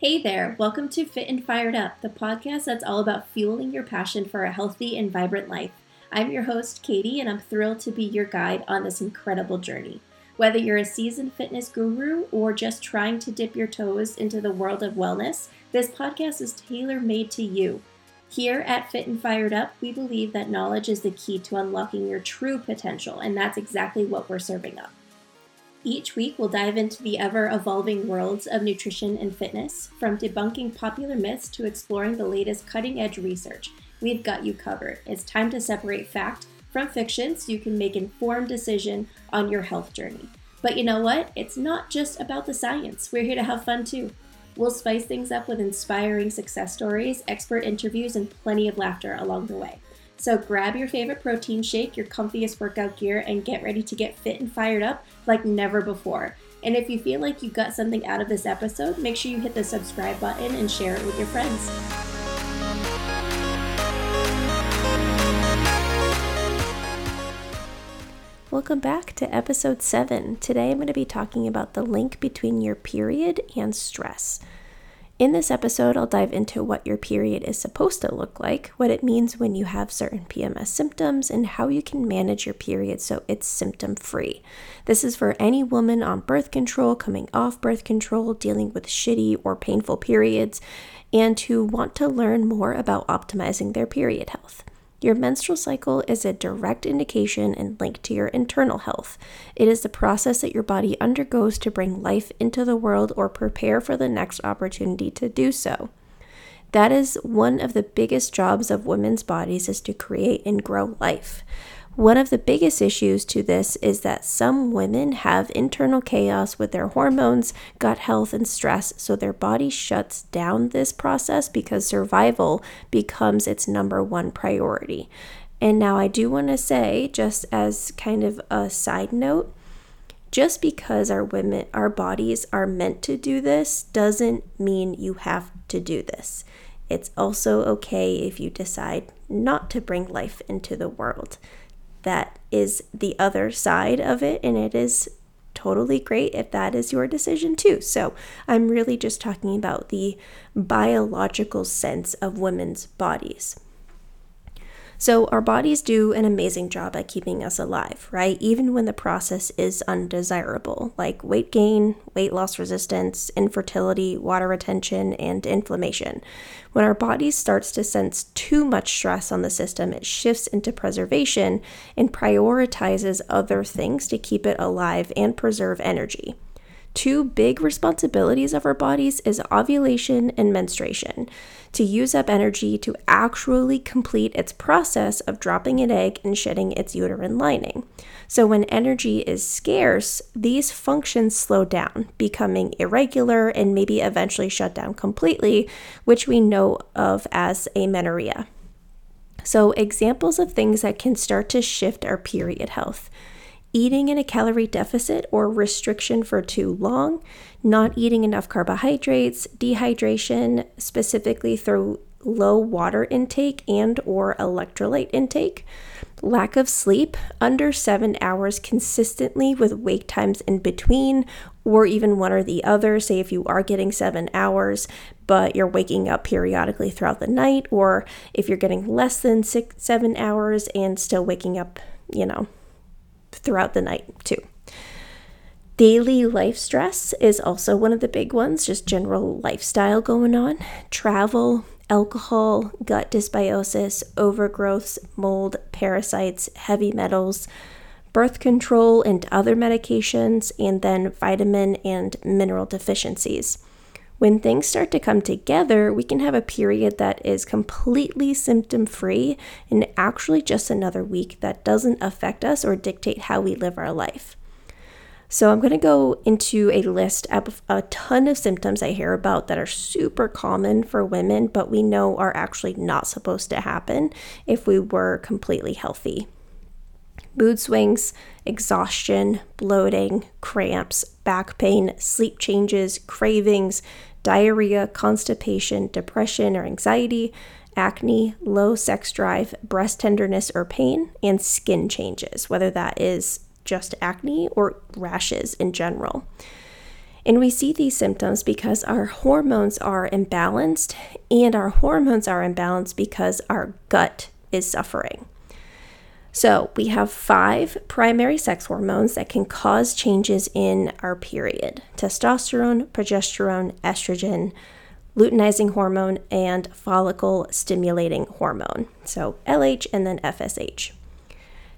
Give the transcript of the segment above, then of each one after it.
Hey there, welcome to Fit and Fired Up, the podcast that's all about fueling your passion for a healthy and vibrant life. I'm your host, Katie, and I'm thrilled to be your guide on this incredible journey. Whether you're a seasoned fitness guru or just trying to dip your toes into the world of wellness, this podcast is tailor made to you. Here at Fit and Fired Up, we believe that knowledge is the key to unlocking your true potential, and that's exactly what we're serving up. Each week, we'll dive into the ever evolving worlds of nutrition and fitness, from debunking popular myths to exploring the latest cutting edge research. We've got you covered. It's time to separate fact from fiction so you can make informed decision on your health journey. But you know what? It's not just about the science. We're here to have fun too. We'll spice things up with inspiring success stories, expert interviews, and plenty of laughter along the way. So grab your favorite protein shake, your comfiest workout gear, and get ready to get fit and fired up like never before. And if you feel like you got something out of this episode, make sure you hit the subscribe button and share it with your friends. Welcome back to episode 7. Today I'm going to be talking about the link between your period and stress. In this episode, I'll dive into what your period is supposed to look like, what it means when you have certain PMS symptoms, and how you can manage your period so it's symptom free. This is for any woman on birth control, coming off birth control, dealing with shitty or painful periods, and who want to learn more about optimizing their period health. Your menstrual cycle is a direct indication and link to your internal health. It is the process that your body undergoes to bring life into the world or prepare for the next opportunity to do so. That is one of the biggest jobs of women's bodies is to create and grow life. One of the biggest issues to this is that some women have internal chaos with their hormones, gut health, and stress, so their body shuts down this process because survival becomes its number one priority. And now I do want to say, just as kind of a side note, just because our women our bodies are meant to do this doesn't mean you have to do this. It's also okay if you decide not to bring life into the world that is the other side of it, and it is totally great if that is your decision too. So, I'm really just talking about the biological sense of women's bodies. So, our bodies do an amazing job at keeping us alive, right? Even when the process is undesirable, like weight gain, weight loss resistance, infertility, water retention, and inflammation. When our body starts to sense too much stress on the system, it shifts into preservation and prioritizes other things to keep it alive and preserve energy. Two big responsibilities of our bodies is ovulation and menstruation to use up energy to actually complete its process of dropping an egg and shedding its uterine lining. So, when energy is scarce, these functions slow down, becoming irregular and maybe eventually shut down completely, which we know of as amenorrhea. So, examples of things that can start to shift our period health eating in a calorie deficit or restriction for too long, not eating enough carbohydrates, dehydration, specifically through low water intake and or electrolyte intake, lack of sleep, under 7 hours consistently with wake times in between or even one or the other, say if you are getting 7 hours but you're waking up periodically throughout the night or if you're getting less than 6 7 hours and still waking up, you know, throughout the night, too. Daily life stress is also one of the big ones, just general lifestyle going on. Travel, alcohol, gut dysbiosis, overgrowths, mold, parasites, heavy metals, birth control and other medications, and then vitamin and mineral deficiencies. When things start to come together, we can have a period that is completely symptom free and actually just another week that doesn't affect us or dictate how we live our life. So, I'm going to go into a list of a ton of symptoms I hear about that are super common for women, but we know are actually not supposed to happen if we were completely healthy mood swings, exhaustion, bloating, cramps, back pain, sleep changes, cravings, diarrhea, constipation, depression or anxiety, acne, low sex drive, breast tenderness or pain, and skin changes, whether that is just acne or rashes in general. And we see these symptoms because our hormones are imbalanced, and our hormones are imbalanced because our gut is suffering. So, we have five primary sex hormones that can cause changes in our period testosterone, progesterone, estrogen, luteinizing hormone, and follicle stimulating hormone. So, LH and then FSH.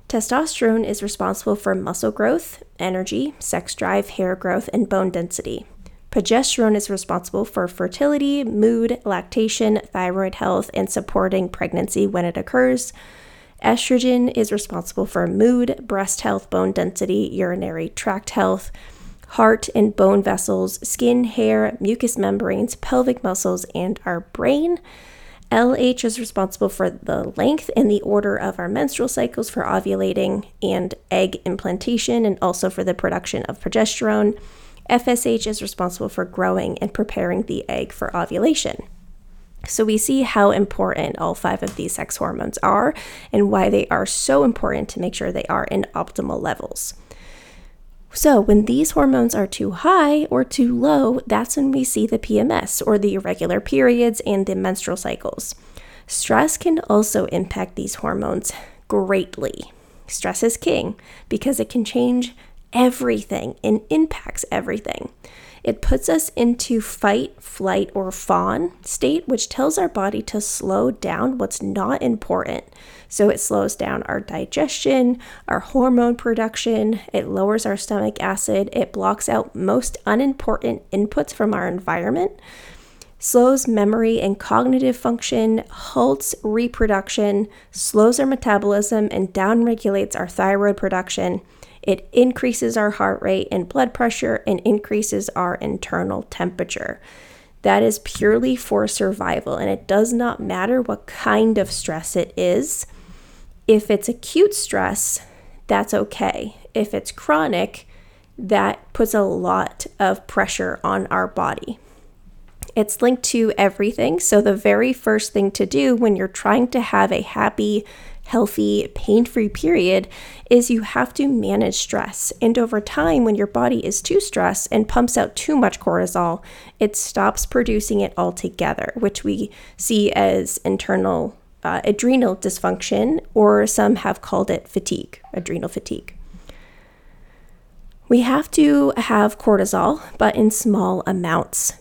Testosterone is responsible for muscle growth, energy, sex drive, hair growth, and bone density. Progesterone is responsible for fertility, mood, lactation, thyroid health, and supporting pregnancy when it occurs. Estrogen is responsible for mood, breast health, bone density, urinary tract health, heart and bone vessels, skin, hair, mucous membranes, pelvic muscles, and our brain. LH is responsible for the length and the order of our menstrual cycles for ovulating and egg implantation, and also for the production of progesterone. FSH is responsible for growing and preparing the egg for ovulation. So, we see how important all five of these sex hormones are and why they are so important to make sure they are in optimal levels. So, when these hormones are too high or too low, that's when we see the PMS or the irregular periods and the menstrual cycles. Stress can also impact these hormones greatly. Stress is king because it can change everything and impacts everything. It puts us into fight, flight, or fawn state, which tells our body to slow down what's not important. So it slows down our digestion, our hormone production, it lowers our stomach acid, it blocks out most unimportant inputs from our environment, slows memory and cognitive function, halts reproduction, slows our metabolism, and downregulates our thyroid production it increases our heart rate and blood pressure and increases our internal temperature. That is purely for survival, and it does not matter what kind of stress it is. If it's acute stress, that's okay. If it's chronic, that puts a lot of pressure on our body. It's linked to everything. So, the very first thing to do when you're trying to have a happy, healthy, pain free period is you have to manage stress. And over time, when your body is too stressed and pumps out too much cortisol, it stops producing it altogether, which we see as internal uh, adrenal dysfunction, or some have called it fatigue, adrenal fatigue. We have to have cortisol, but in small amounts.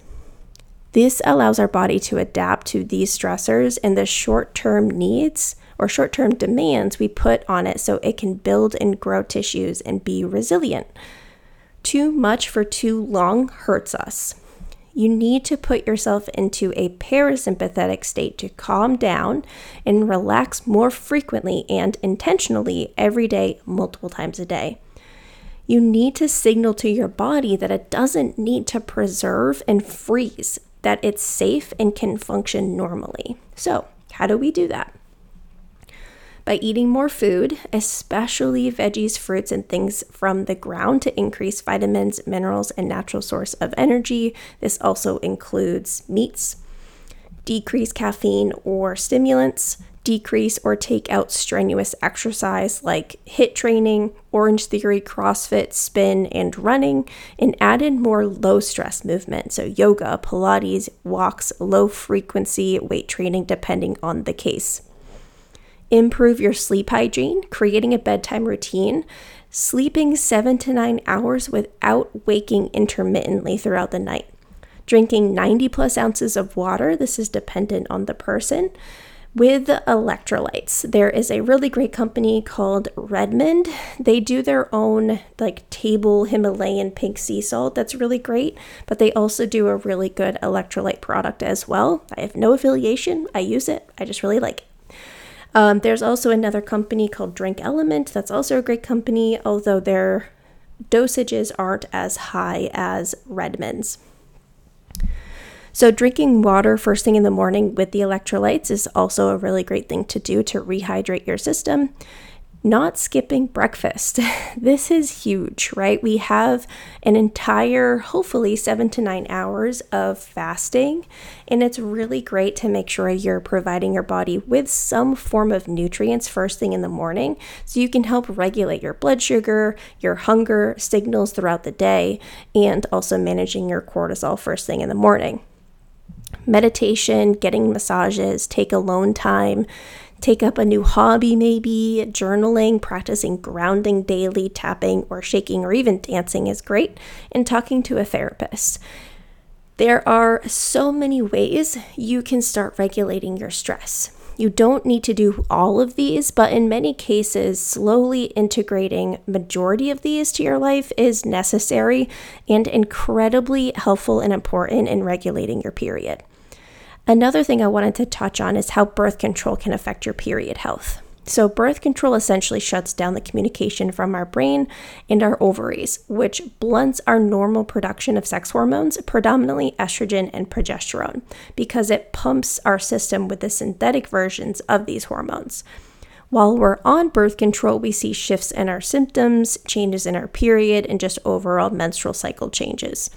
This allows our body to adapt to these stressors and the short term needs or short term demands we put on it so it can build and grow tissues and be resilient. Too much for too long hurts us. You need to put yourself into a parasympathetic state to calm down and relax more frequently and intentionally every day, multiple times a day. You need to signal to your body that it doesn't need to preserve and freeze, that it's safe and can function normally. So, how do we do that? By eating more food, especially veggies, fruits, and things from the ground to increase vitamins, minerals, and natural source of energy. This also includes meats, decrease caffeine or stimulants, decrease or take out strenuous exercise like HIIT training, Orange Theory, CrossFit, spin, and running, and add in more low stress movement. So, yoga, Pilates, walks, low frequency weight training, depending on the case improve your sleep hygiene, creating a bedtime routine, sleeping seven to nine hours without waking intermittently throughout the night, drinking 90 plus ounces of water. This is dependent on the person. With electrolytes, there is a really great company called Redmond. They do their own like table Himalayan pink sea salt that's really great, but they also do a really good electrolyte product as well. I have no affiliation, I use it, I just really like it. Um, there's also another company called Drink LMNT that's also a great company, although their dosages aren't as high as Redmond's. So, drinking water first thing in the morning with the electrolytes is also a really great thing to do to rehydrate your system. Not skipping breakfast. this is huge, right? We have an entire, hopefully, seven to nine hours of fasting, and it's really great to make sure you're providing your body with some form of nutrients first thing in the morning so you can help regulate your blood sugar, your hunger signals throughout the day, and also managing your cortisol first thing in the morning meditation, getting massages, take alone time, take up a new hobby, maybe journaling, practicing grounding daily, tapping or shaking, or even dancing is great, and talking to a therapist. There are so many ways you can start regulating your stress. You don't need to do all of these, but in many cases, slowly integrating majority of these to your life is necessary and incredibly helpful and important in regulating your period. Another thing I wanted to touch on is how birth control can affect your period health. So, birth control essentially shuts down the communication from our brain and our ovaries, which blunts our normal production of sex hormones, predominantly estrogen and progesterone, because it pumps our system with the synthetic versions of these hormones. While we're on birth control, we see shifts in our symptoms, changes in our period, and just overall menstrual cycle changes.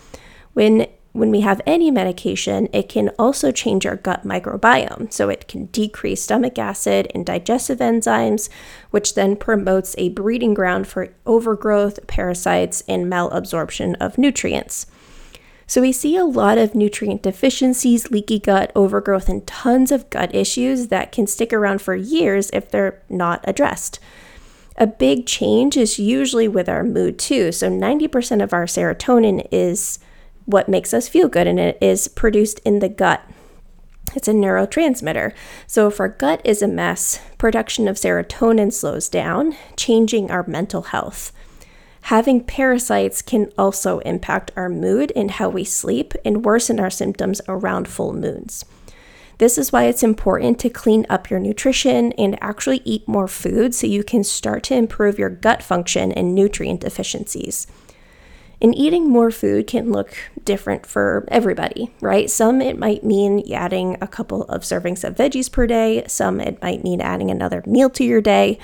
When when we have any medication, it can also change our gut microbiome. So it can decrease stomach acid and digestive enzymes, which then promotes a breeding ground for overgrowth, parasites, and malabsorption of nutrients. So we see a lot of nutrient deficiencies, leaky gut, overgrowth, and tons of gut issues that can stick around for years if they're not addressed. A big change is usually with our mood too. So 90% of our serotonin is what makes us feel good, and it is produced in the gut. It's a neurotransmitter. So, if our gut is a mess, production of serotonin slows down, changing our mental health. Having parasites can also impact our mood and how we sleep and worsen our symptoms around full moons. This is why it's important to clean up your nutrition and actually eat more food so you can start to improve your gut function and nutrient deficiencies. And eating more food can look different for everybody, right? Some it might mean adding a couple of servings of veggies per day, some it might mean adding another meal to your day.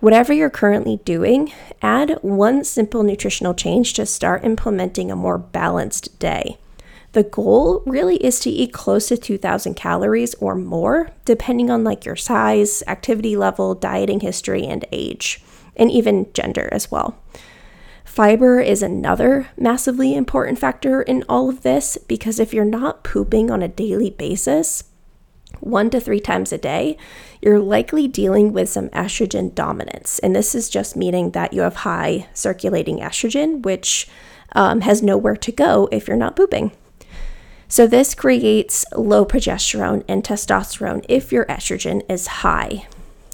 Whatever you're currently doing, add one simple nutritional change to start implementing a more balanced day. The goal really is to eat close to 2000 calories or more, depending on like your size, activity level, dieting history, and age, and even gender as well. Fiber is another massively important factor in all of this because if you're not pooping on a daily basis, one to three times a day, you're likely dealing with some estrogen dominance. And this is just meaning that you have high circulating estrogen, which um, has nowhere to go if you're not pooping. So, this creates low progesterone and testosterone if your estrogen is high.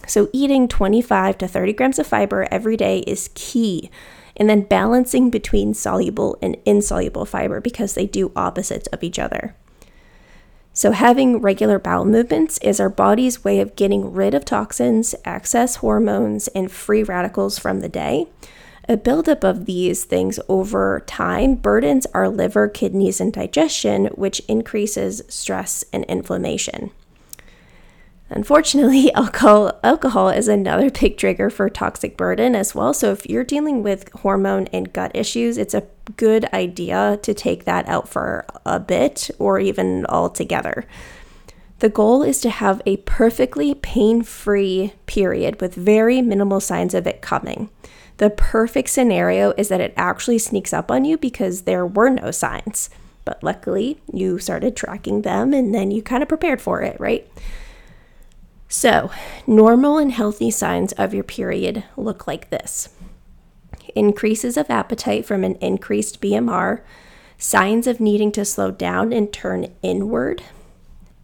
So, eating 25 to 30 grams of fiber every day is key and then balancing between soluble and insoluble fiber because they do opposites of each other. So, having regular bowel movements is our body's way of getting rid of toxins, excess hormones, and free radicals from the day. A buildup of these things over time burdens our liver, kidneys, and digestion, which increases stress and inflammation. Unfortunately, alcohol, alcohol is another big trigger for toxic burden as well. So, if you're dealing with hormone and gut issues, it's a good idea to take that out for a bit or even altogether. The goal is to have a perfectly pain free period with very minimal signs of it coming. The perfect scenario is that it actually sneaks up on you because there were no signs. But luckily, you started tracking them and then you kind of prepared for it, right? So, normal and healthy signs of your period look like this increases of appetite from an increased BMR, signs of needing to slow down and turn inward,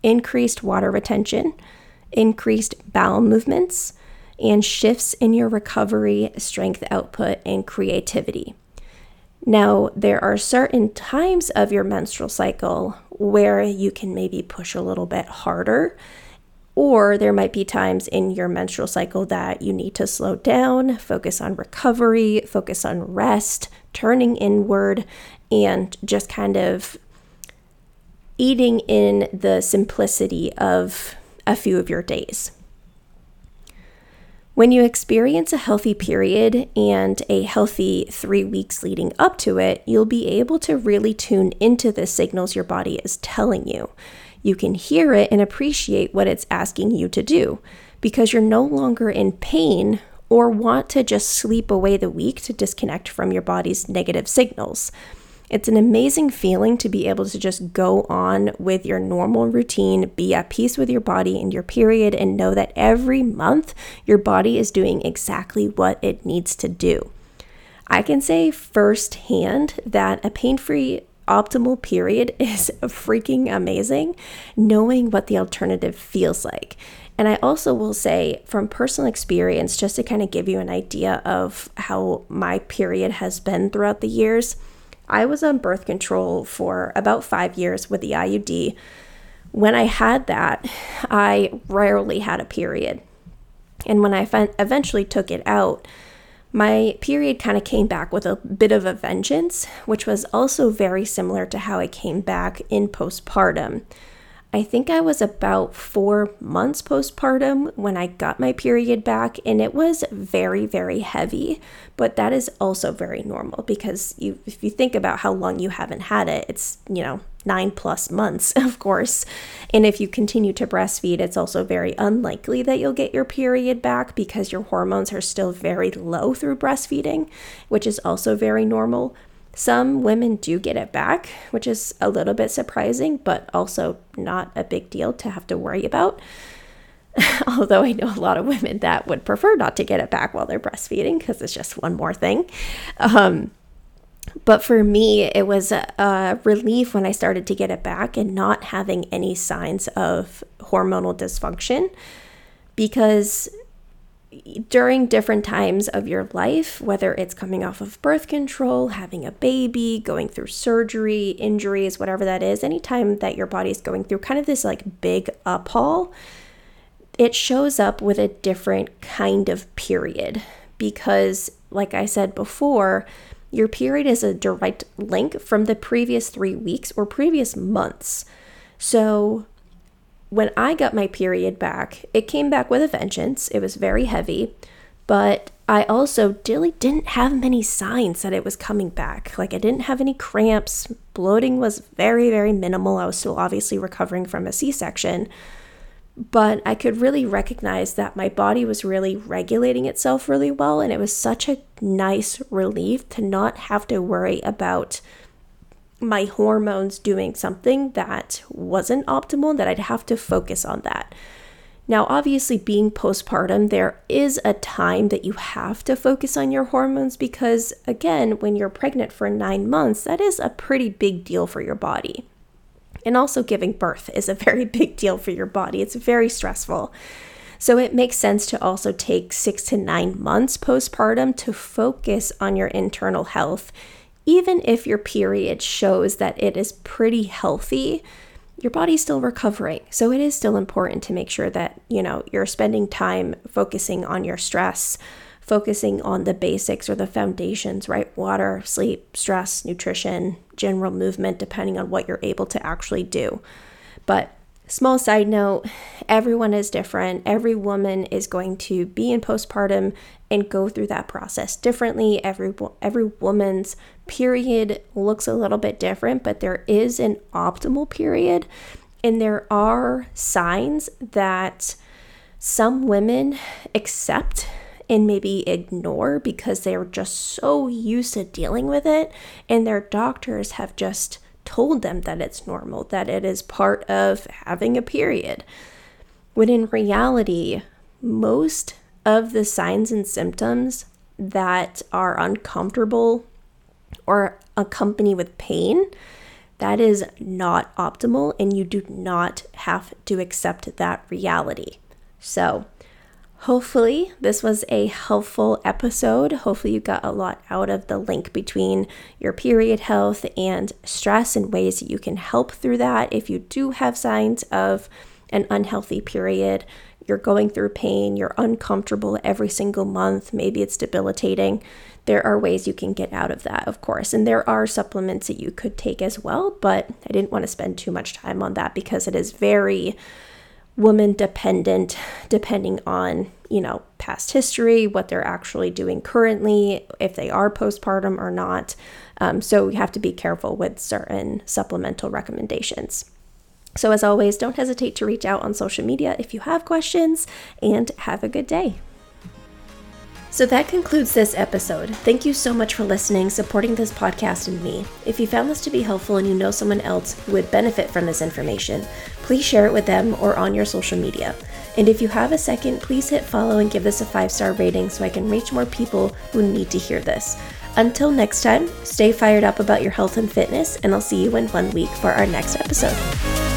increased water retention, increased bowel movements, and shifts in your recovery, strength output, and creativity. Now, there are certain times of your menstrual cycle where you can maybe push a little bit harder or there might be times in your menstrual cycle that you need to slow down, focus on recovery, focus on rest, turning inward, and just kind of eating in the simplicity of a few of your days. When you experience a healthy period and a healthy three weeks leading up to it, you'll be able to really tune into the signals your body is telling you. You can hear it and appreciate what it's asking you to do because you're no longer in pain or want to just sleep away the week to disconnect from your body's negative signals. It's an amazing feeling to be able to just go on with your normal routine, be at peace with your body and your period, and know that every month your body is doing exactly what it needs to do. I can say firsthand that a pain free optimal period is freaking amazing, knowing what the alternative feels like. And I also will say from personal experience, just to kind of give you an idea of how my period has been throughout the years. I was on birth control for about five years with the IUD. When I had that, I rarely had a period. And when I eventually took it out, my period kind of came back with a bit of a vengeance, which was also very similar to how I came back in postpartum. I think I was about four months postpartum when I got my period back, and it was very, very heavy. But that is also very normal because you, if you think about how long you haven't had it, it's, you know, nine plus months, of course. And if you continue to breastfeed, it's also very unlikely that you'll get your period back because your hormones are still very low through breastfeeding, which is also very normal. Some women do get it back, which is a little bit surprising, but also not a big deal to have to worry about. Although I know a lot of women that would prefer not to get it back while they're breastfeeding because it's just one more thing. Um, but for me, it was a, a, relief when I started to get it back and not having any signs of hormonal dysfunction because during different times of your life, whether it's coming off of birth control, having a baby, going through surgery, injuries, whatever that is, anytime that your body is going through kind of this like big uphaul, it shows up with a different kind of period. Because, like I said before, your period is a direct link from the previous three weeks or previous months. So, when I got my period back, it came back with a vengeance. It was very heavy, but I also really didn't have many signs that it was coming back. Like I didn't have any cramps. Bloating was very, very minimal. I was still obviously recovering from a C section, but I could really recognize that my body was really regulating itself really well. And it was such a nice relief to not have to worry about my hormones doing something that wasn't optimal, that I'd have to focus on that. Now, obviously, being postpartum, there is a time that you have to focus on your hormones because, again, when you're pregnant for nine months, that is a pretty big deal for your body. And also, giving birth is a very big deal for your body, it's very stressful. So, it makes sense to also take six to nine months postpartum to focus on your internal health even if your period shows that it is pretty healthy, your body's still recovering. So it is still important to make sure that, you know, you're spending time focusing on your stress, focusing on the basics or the foundations, right? Water, sleep, stress, nutrition, general movement, depending on what you're able to actually do. But Small side note everyone is different. Every woman is going to be in postpartum and go through that process differently. Every, every woman's period looks a little bit different, but there is an optimal period. And there are signs that some women accept and maybe ignore because they're just so used to dealing with it, and their doctors have just told them that it's normal, that it is part of having a period. When in reality, most of the signs and symptoms that are uncomfortable or accompany with pain, that is not optimal, and you do not have to accept that reality. So, Hopefully, this was a helpful episode. Hopefully, you got a lot out of the link between your period health and stress and ways that you can help through that. If you do have signs of an unhealthy period, you're going through pain, you're uncomfortable every single month, maybe it's debilitating. There are ways you can get out of that, of course. And there are supplements that you could take as well, but I didn't want to spend too much time on that because it is very woman dependent, depending on, you know, past history, what they're actually doing currently, if they are postpartum or not. Um, so we have to be careful with certain supplemental recommendations. So, as always, don't hesitate to reach out on social media if you have questions, and have a good day. So that concludes this episode. Thank you so much for listening, supporting this podcast and me. If you found this to be helpful and you know someone else who would benefit from this information, please share it with them or on your social media. And if you have a second, please hit follow and give this a five star rating so I can reach more people who need to hear this. Until next time, stay fired up about your health and fitness, and I'll see you in one week for our next episode.